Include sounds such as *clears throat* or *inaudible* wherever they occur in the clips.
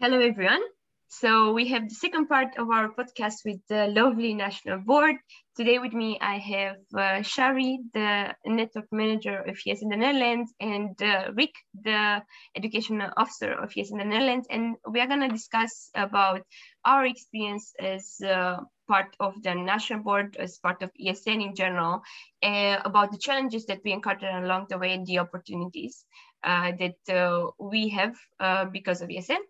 Hello, everyone. So we have the second part of our podcast with the lovely national board. Today with me, I have uh, Shari, the network manager of ESN in the Netherlands, and uh, Rik, the education officer of ESN in the Netherlands. And we are gonna discuss about our experience as uh, part of the national board, as part of ESN in general, uh, about the challenges that we encountered along the way and the opportunities uh, that uh, we have because of ESN.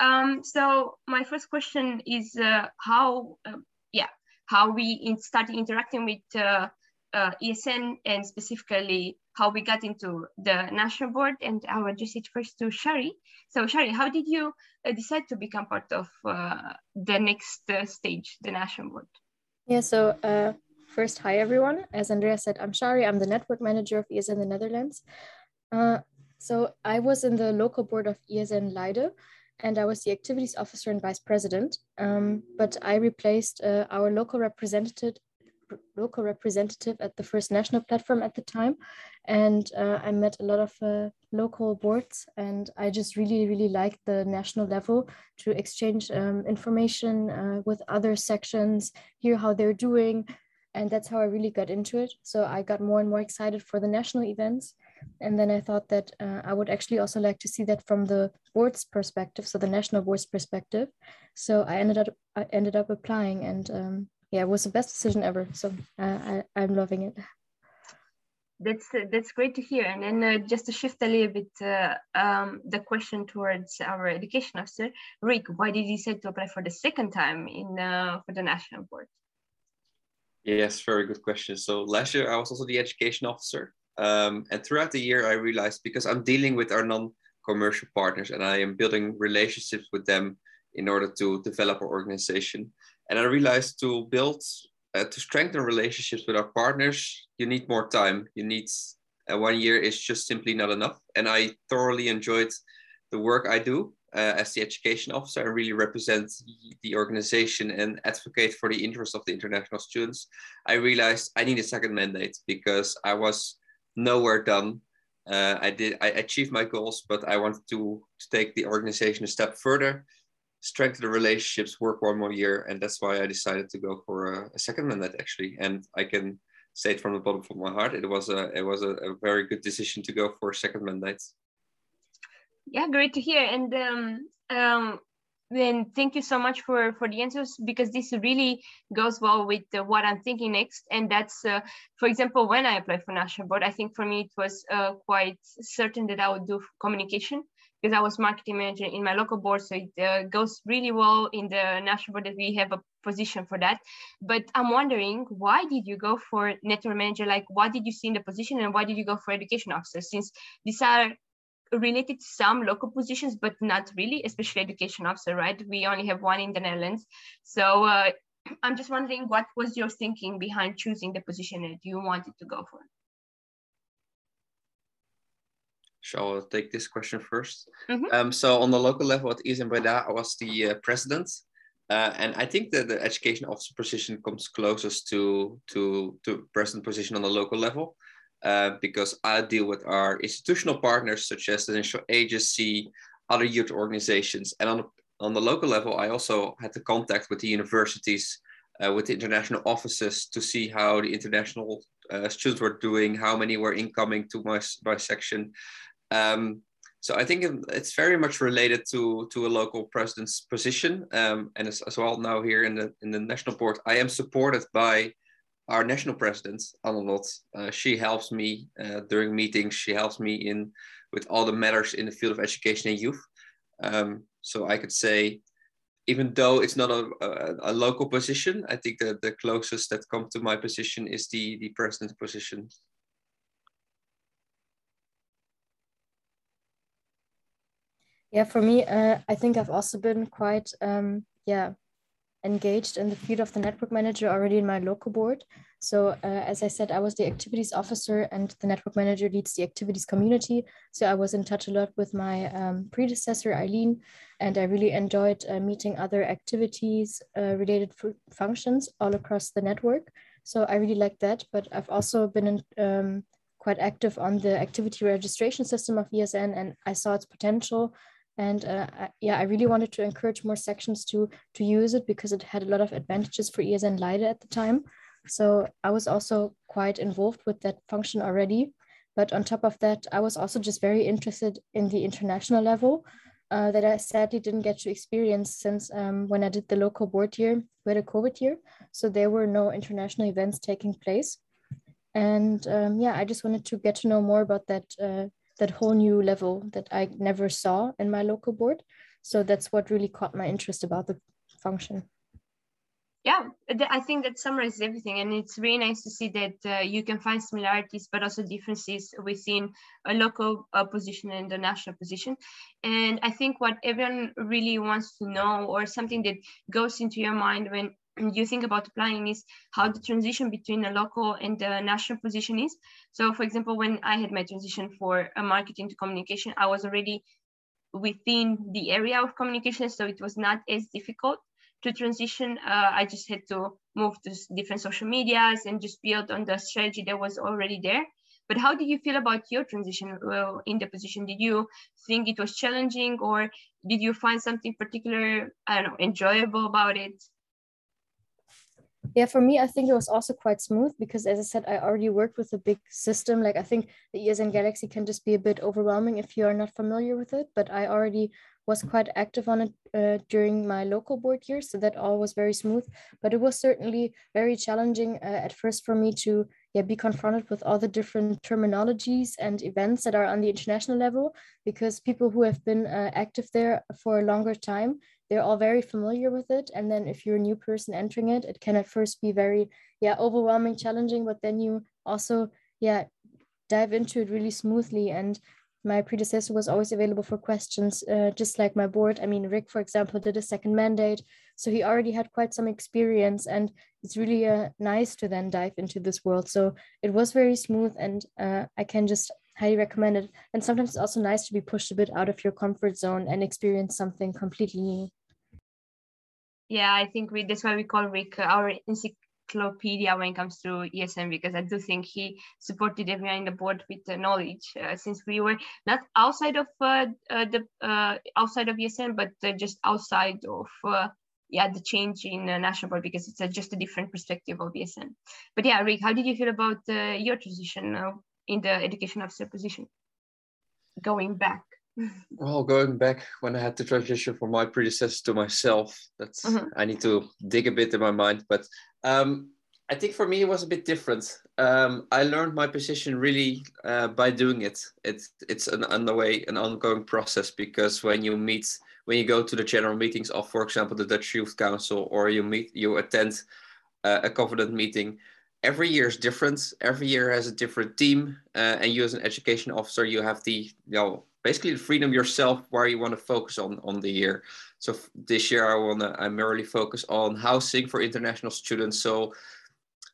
Um, so my first question is uh, how, uh, yeah, how we in started interacting with uh, uh ESN and specifically how we got into the national board. And I will address it first to Shari. So Shari, how did you uh, decide to become part of uh, the next stage, the national board? Yeah, so first, hi everyone. As Andrea said, I'm Shari. I'm the network manager of ESN the Netherlands. so I was in the local board of ESN Leiden and I was the activities officer and vice president. Um, but I replaced uh, our local representative local representative at the first national platform at the time. And uh, i met a lot of uh, local boards and i just really really liked the national level to exchange um, information uh, with other sections hear how they're doing. And that's how i really got into it. So i got more and more excited for the national events and then I thought that uh, I would actually also like to see that from the board's perspective, so the national board's perspective. So I ended up I ended up applying, and um, yeah, it was the best decision ever. So uh, I, I'm loving it. That's uh, that's great to hear. And then uh, just to shift a little bit uh, um, the question towards our education officer, Rik, why did you decide to apply for the second time in uh, for the national board? Yes, very good question. So last year I was also the education officer um, and throughout the year, I realized because I'm dealing with our non commercial partners and I am building relationships with them in order to develop our organization. And I realized to build, uh, to strengthen relationships with our partners, you need more time. You need uh, one year is just simply not enough. And I thoroughly enjoyed the work I do uh, as the education officer and really represent the organization and advocate for the interests of the international students. I realized I need a second mandate because I was nowhere done. Uh, I did I achieved my goals, but I wanted to, to take the organization a step further, strengthen the relationships, work one more year, and that's why I decided to go for a, a second mandate actually. And I can say it from the bottom of my heart, it was a it was a, a very good decision to go for a second mandate. Yeah, great to hear. And um, um, then thank you so much for for the answers because this really goes well with uh, what i'm thinking next. And that's uh, for example when i applied for national board i think for me it was uh, quite certain that i would do communication because i was marketing manager in my local board. So it uh, goes really well in the national board that we have a position for that. But i'm wondering why did you go for network manager? Like what did you see in the position and why did you go for education officer? Since these are related to some local positions, but not really, especially education officer, right? We only have one in the Netherlands. So uh, *clears throat* I'm just wondering what was your thinking behind choosing the position that you wanted to go for? Shall I take this question 1st mm -hmm. um, so on the local level at ESN Breda, I was the uh, president. Uh, and I think that the education officer position comes closest to, to, to president position on the local level. Uh, because I deal with our institutional partners such as the National Agency, other youth organizations, and on the, on the local level, I also had the contact with the universities, uh, with the international offices to see how the international uh, students were doing, how many were incoming to my, my section. Um, so I think it's very much related to, to a local president's position. Um, and as, as, well now here in the, in the national board, I am supported by our national president, Annelot, uh, she helps me uh, during meetings. She helps me in with all the matters in the field of education and youth. Um, so I could say, even though it's not a, a, a, local position, I think that the closest that come to my position is the, the president position. Yeah, for me, uh, I think I've also been quite, um, yeah, engaged in the field of the network manager already in my local board. So uh, as I said, I was the activities officer and the network manager leads the activities community. So I was in touch a lot with my um, predecessor, Eileen, and I really enjoyed uh, meeting other activities uh, related functions all across the network. So I really like that, but I've also been in, um, quite active on the activity registration system of ESN and I saw its potential And uh, I, yeah, I really wanted to encourage more sections to to use it because it had a lot of advantages for ESN Leiden at the time. So I was also quite involved with that function already. But on top of that, I was also just very interested in the international level uh, that I sadly didn't get to experience since um, when I did the local board year, we had a COVID year. So there were no international events taking place. And um, yeah, I just wanted to get to know more about that, uh, that whole new level that I never saw in my local board. So that's what really caught my interest about the function. Yeah i think that summarizes everything. And it's really nice to see that uh, you can find similarities but also differences within a local uh, position and the national position. And i think what everyone really wants to know or something that goes into your mind when *clears throat* you think about applying is how the transition between a local and the national position is so for example when i had my transition for a marketing to communication i was already within the area of communication so it was not as difficult to transition, uh, I just had to move to different social medias and just build on the strategy that was already there. But how did you feel about your transition well, in the position? Did you think it was challenging or did you find something particular, I don't know, enjoyable about it? Yeah, for me, I think it was also quite smooth because, as I said, I already worked with a big system. Like, I think the ESN Galaxy can just be a bit overwhelming if you are not familiar with it. But I already was quite active on it uh, during my local board years, so that all was very smooth. But it was certainly very challenging uh, at first for me to yeah, be confronted with all the different terminologies and events that are on the international level, because people who have been uh, active there for a longer time, they're all very familiar with it. And then if you're a new person entering it, it can at first be very yeah overwhelming, challenging, but then you also yeah dive into it really smoothly and my predecessor was always available for questions, uh, just like my board. I mean, Rik, for example, did a second mandate. So he already had quite some experience, and it's really uh, nice to then dive into this world. So it was very smooth, and uh, I can just highly recommend it. And sometimes it's also nice to be pushed a bit out of your comfort zone and experience something completely new. Yeah, I think we, that's why we call Rik our encyclopedia when it comes to ESN because I do think he supported everyone in the board with the knowledge uh, since we were not outside of uh, uh, the uh, outside of ESN but uh, just outside of uh, yeah the change in national board because it's just a different perspective of ESN. But yeah, Rik, how did you feel about your transition in the education officer position? Going back. Well, going back when I had to transition from my predecessor to myself, that's mm-hmm. I need to dig a bit in my mind. But um, I think for me it was a bit different. Um, I learned my position really uh, by doing it. It's it's an underway, an ongoing process because when you meet, when you go to the general meetings of, for example, the Dutch Youth Council, or you meet, you attend uh, a covenant meeting. Every year is different. Every year has a different team, uh, and you as an education officer, you have the you know basically the freedom yourself where you want to focus on on the year. So this year I want to I merely focus on housing for international students. So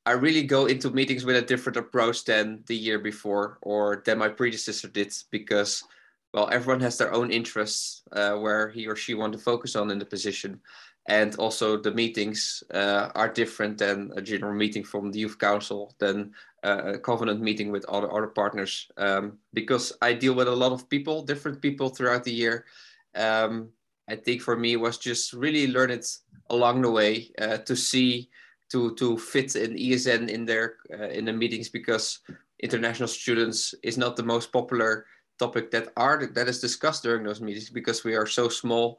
I really go into meetings with a different approach than the year before or than my predecessor did because well everyone has their own interests uh, where he or she want to focus on in the position and also the meetings uh, are different than a general meeting from the youth council than uh, a covenant meeting with other other partners um, because I deal with a lot of people, different people throughout the year. Um, I think for me was just really learn it along the way uh, to see to to fit in ESN in their uh, in the meetings because international students is not the most popular topic that are that is discussed during those meetings because we are so small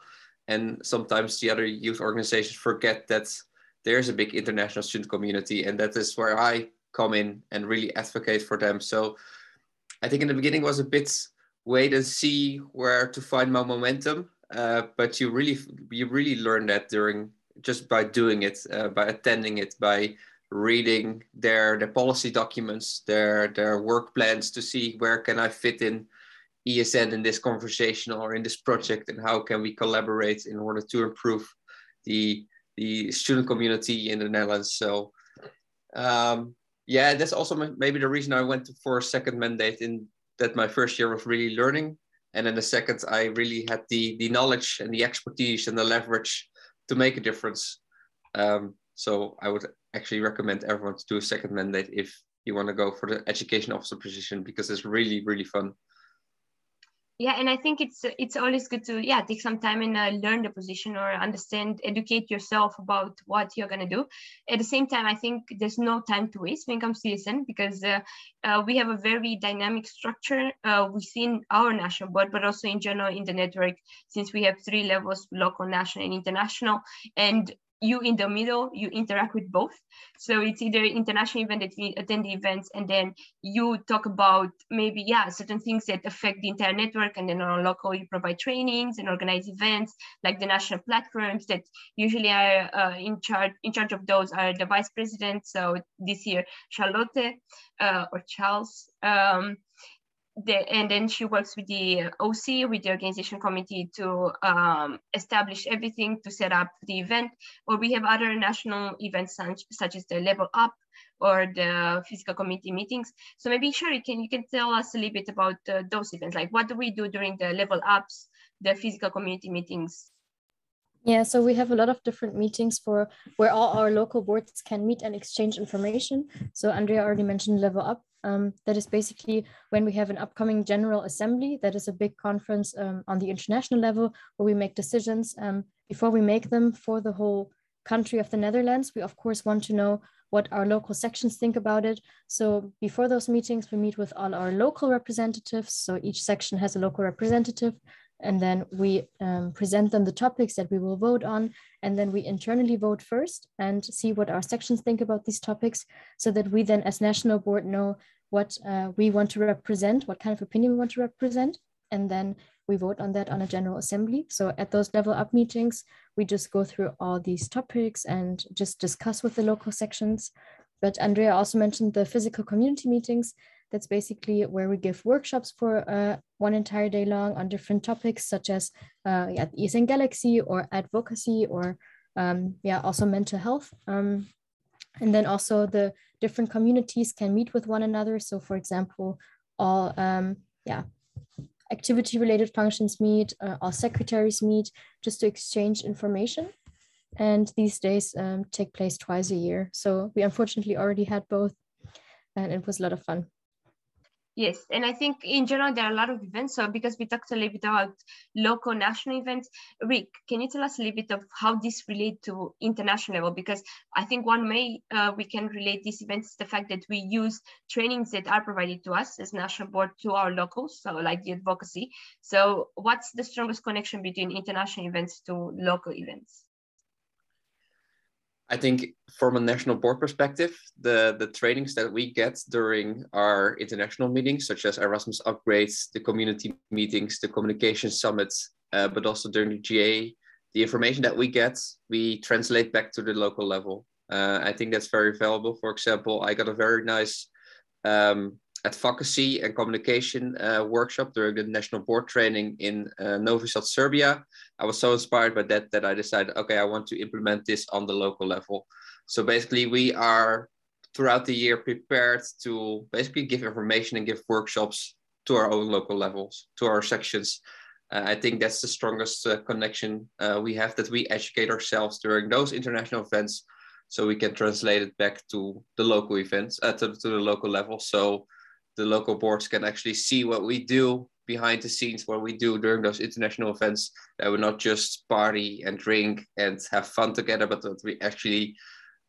and sometimes the other youth organizations forget that there's a big international student community and that is where i come in and really advocate for them. So i think in the beginning was a bit wait and see where to find my momentum uh, but you really you really learn that during just by doing it uh, by attending it by reading their their policy documents their their work plans to see where can i fit in ESN in this conversation or in this project and how can we collaborate in order to improve the the student community in the Netherlands. So um, yeah, that's also maybe the reason I went for a second mandate in that my first year was really learning. And then the second, I really had the, the knowledge and the expertise and the leverage to make a difference. Um, so I would actually recommend everyone to do a second mandate if you want to go for the education officer position because it's really, really fun yeah and i think it's it's always good to yeah take some time and uh, learn the position or understand educate yourself about what you're going to do. At the same time i think there's no time to waste when it comes to esn because uh, uh, we have a very dynamic structure uh, within our national board but also in general in the network since we have three levels local national and international. And you in the middle, you interact with both. So it's either international event that we attend the events and then you talk about maybe, yeah, certain things that affect the entire network. And then on local, you provide trainings and organize events like the national platforms that usually are uh, in charge in charge of those are the vice president. So this year, Charlotte uh, or Charles. Um, the, and then she works with the OC, with the organization committee to um, establish everything to set up the event. Or we have other national events such, such as the Level Up or the physical committee meetings. So maybe Shari, can you can tell us a little bit about uh, those events? Like what do we do during the Level Ups, the physical community meetings? Yeah, so we have a lot of different meetings for where all our local boards can meet and exchange information. So Andrea already mentioned Level Up. Um, that is basically when we have an upcoming General Assembly. That is a big conference um, on the international level where we make decisions. Um, before we make them for the whole country of the Netherlands, we of course want to know what our local sections think about it. So before those meetings, we meet with all our local representatives. So each section has a local representative and then we um, present them the topics that we will vote on and then we internally vote first and see what our sections think about these topics so that we then as national board know what uh, we want to represent what kind of opinion we want to represent and then we vote on that on a general assembly. So at those level up meetings we just go through all these topics and just discuss with the local sections. But andrea also mentioned the physical community meetings that's basically where we give workshops for uh, one entire day long on different topics such as uh, yeah, ESN Galaxy or advocacy or um, yeah, also mental health. Um, and then also the different communities can meet with one another. So for example, all um, yeah, activity related functions meet, uh, all secretaries meet just to exchange information. And these days um, take place twice a year. So we unfortunately already had both and it was a lot of fun. Yes, and I think in general there are a lot of events. So because we talked a little bit about local, national events, Rik, can you tell us a little bit of how this relate to international level? Because I think one way uh, we can relate these events is the fact that we use trainings that are provided to us as national board to our locals, so like the advocacy. So what's the strongest connection between international events to local events? I think from a national board perspective, the, the trainings that we get during our international meetings, such as Erasmus upgrades, the community meetings, the communication summits, uh, but also during the GA, the information that we get, we translate back to the local level. Uh, I think that's very valuable. For example, I got a very nice um, advocacy and communication uh, workshop during the national board training in uh, Novi Sad, Serbia. I was so inspired by that that I decided, okay, I want to implement this on the local level. So basically, we are throughout the year prepared to basically give information and give workshops to our own local levels, to our sections. Uh, I think that's the strongest uh, connection uh, we have that we educate ourselves during those international events so we can translate it back to the local events, uh, to, to the local level. So the local boards can actually see what we do behind the scenes, what we do during those international events. That we're not just party and drink and have fun together, but that we actually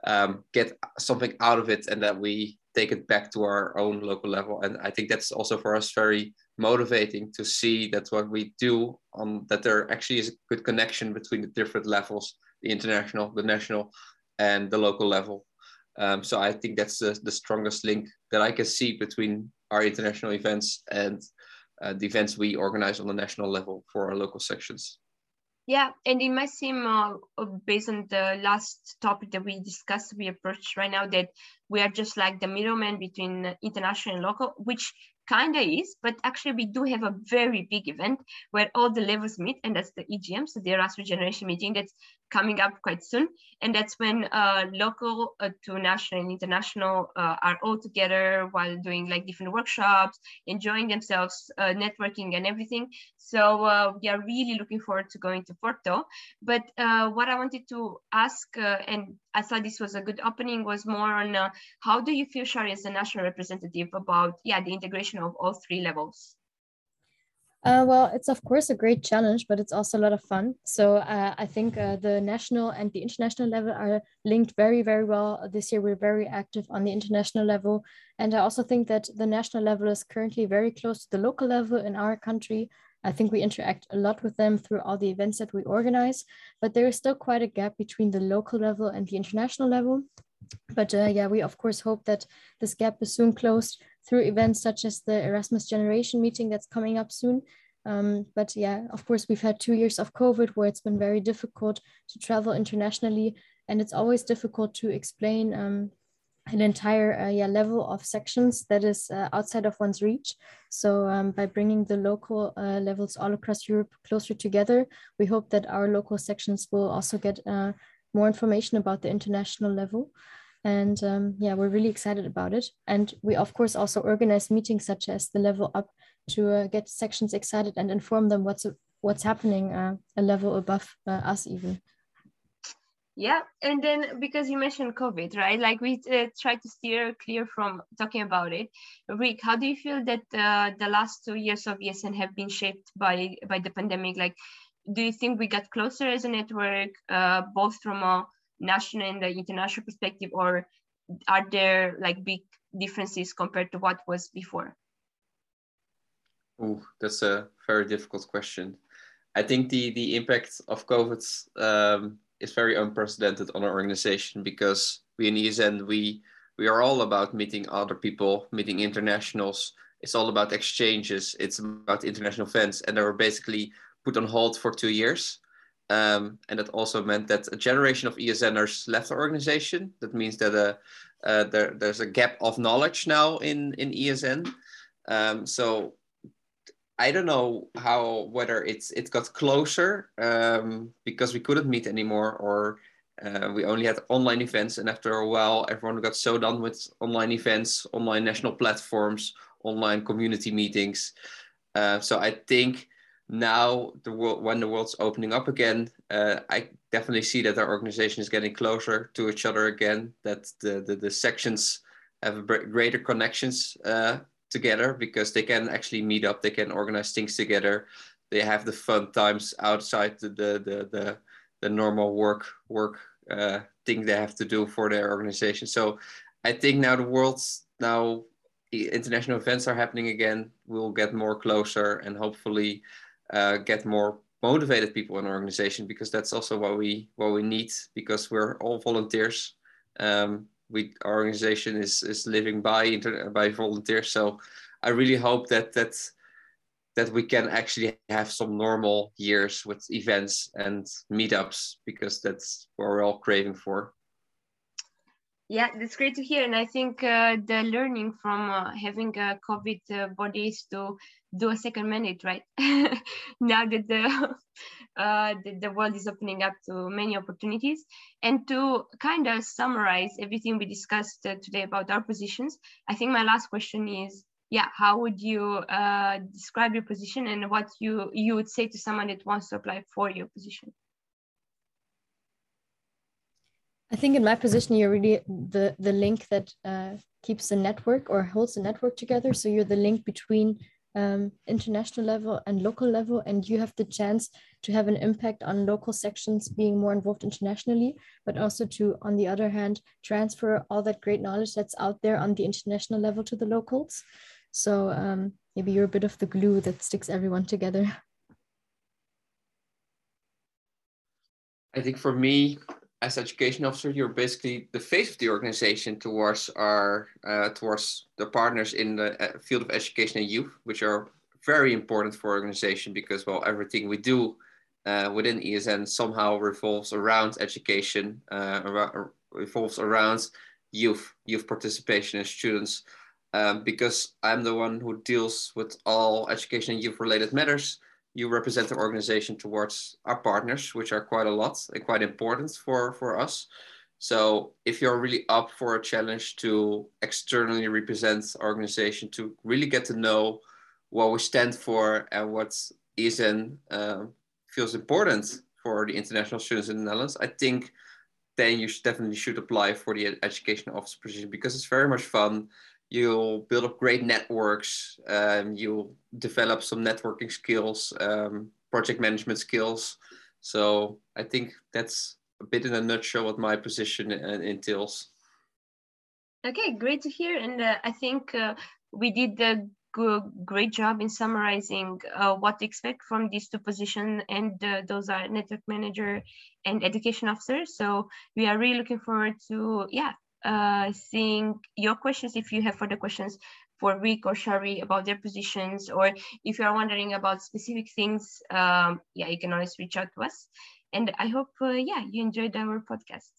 um, get something out of it and that we take it back to our own local level. And I think that's also for us very motivating to see that what we do on that there actually is a good connection between the different levels, the international, the national, and the local level. Um, so I think that's the, the strongest link that I can see between our international events and uh, the events we organize on the national level for our local sections. Yeah, and it might seem, uh, based on the last topic that we discussed, we approached right now, that we are just like the middleman between international and local, which kind of is, but actually we do have a very big event where all the levels meet, and that's the EGM, so the Erasmus Generation Meeting that's coming up quite soon. And that's when uh, local uh, to national and international uh, are all together while doing like different workshops, enjoying themselves, uh, networking and everything. So uh, we are really looking forward to going to Porto. But uh, what I wanted to ask, and I thought this was a good opening, was more on how do you feel, Shari, as a national representative about, yeah, the integration of all three levels? Uh, well, it's of course a great challenge, but it's also a lot of fun. So uh, I think uh, the national and the international level are linked very, very well. This year we're very active on the international level. And I also think that the national level is currently very close to the local level in our country. I think we interact a lot with them through all the events that we organize, but there is still quite a gap between the local level and the international level. But uh, yeah, we of course hope that this gap is soon closed through events such as the Erasmus Generation meeting that's coming up soon. Um, but yeah, of course, we've had two years of COVID where it's been very difficult to travel internationally, and it's always difficult to explain um, an entire uh, yeah, level of sections that is uh, outside of one's reach. So um, by bringing the local uh, levels all across Europe closer together, we hope that our local sections will also get uh, more information about the international level. And um, yeah, we're really excited about it. And we, of course, also organize meetings such as the Level Up to uh, get sections excited and inform them what's what's happening uh, a level above uh, us even. Yeah, and then because you mentioned COVID, right? Like we uh, try to steer clear from talking about it. Rik, how do you feel that uh, the last two years of ESN have been shaped by by the pandemic? Like, do you think we got closer as a network, uh, both from a national and the international perspective, or are there like big differences compared to what was before? Oh, that's a very difficult question. I think the the impact of COVID um, is very unprecedented on our organization because we in ESN we we are all about meeting other people, meeting internationals. It's all about exchanges. It's about international events, and they were basically put on hold for two years. Um, and that also meant that a generation of ESNers left the organization. That means that uh, uh, there, there's a gap of knowledge now in, in ESN. Um, so I don't know how whether it's it got closer um, because we couldn't meet anymore, or uh, we only had online events, and after a while, everyone got so done with online events, online national platforms, online community meetings. Uh, so I think now the world when the world's opening up again uh, i definitely see that our organization is getting closer to each other again that the the, the sections have greater connections uh, together because they can actually meet up they can organize things together they have the fun times outside the the the, the, the normal work work uh, thing they have to do for their organization. So i think now the world's now international events are happening again we'll get more closer and hopefully uh, get more motivated people in our organization because that's also what we what we need because we're all volunteers. Um, we our organization is is living by inter, by volunteers. So I really hope that that that we can actually have some normal years with events and meetups because that's what we're all craving for. Yeah, that's great to hear. And I think uh, the learning from uh, having a COVID uh, body is to do a second mandate, right? *laughs* now that the, *laughs* uh, the, the world is opening up to many opportunities. And to kind of summarize everything we discussed uh, today about our positions, I think my last question is, yeah, how would you uh, describe your position and what you, you would say to someone that wants to apply for your position? I think in my position, you're really the the link that uh, keeps the network or holds the network together. So you're the link between um, international level and local level, and you have the chance to have an impact on local sections being more involved internationally, but also to, on the other hand, transfer all that great knowledge that's out there on the international level to the locals. So um, maybe you're a bit of the glue that sticks everyone together. I think for me, as education officer, you're basically the face of the organization towards our uh, towards the partners in the uh, field of education and youth, which are very important for organization because well, everything we do uh, within ESN somehow revolves around education, uh, revolves around youth, youth participation and students. Um, because I'm the one who deals with all education and youth related matters you represent the organization towards our partners, which are quite a lot and quite important for, for us. So if you're really up for a challenge to externally represent our organization, to really get to know what we stand for and what ESN uh, feels important for the international students in the Netherlands, I think then you should definitely should apply for the education officer position because it's very much fun. You'll build up great networks. Um, you'll develop some networking skills, um, project management skills. So I think that's a bit in a nutshell what my position uh, entails. Okay, great to hear. And uh, I think uh, we did a good, great job in summarizing uh, what to expect from these two positions. And uh, those are network manager and education officer. So we are really looking forward to, yeah, uh, seeing your questions if you have further questions for Rik or Shari about their positions, or if you are wondering about specific things, um, yeah, you can always reach out to us. And I hope, uh, yeah, you enjoyed our podcast.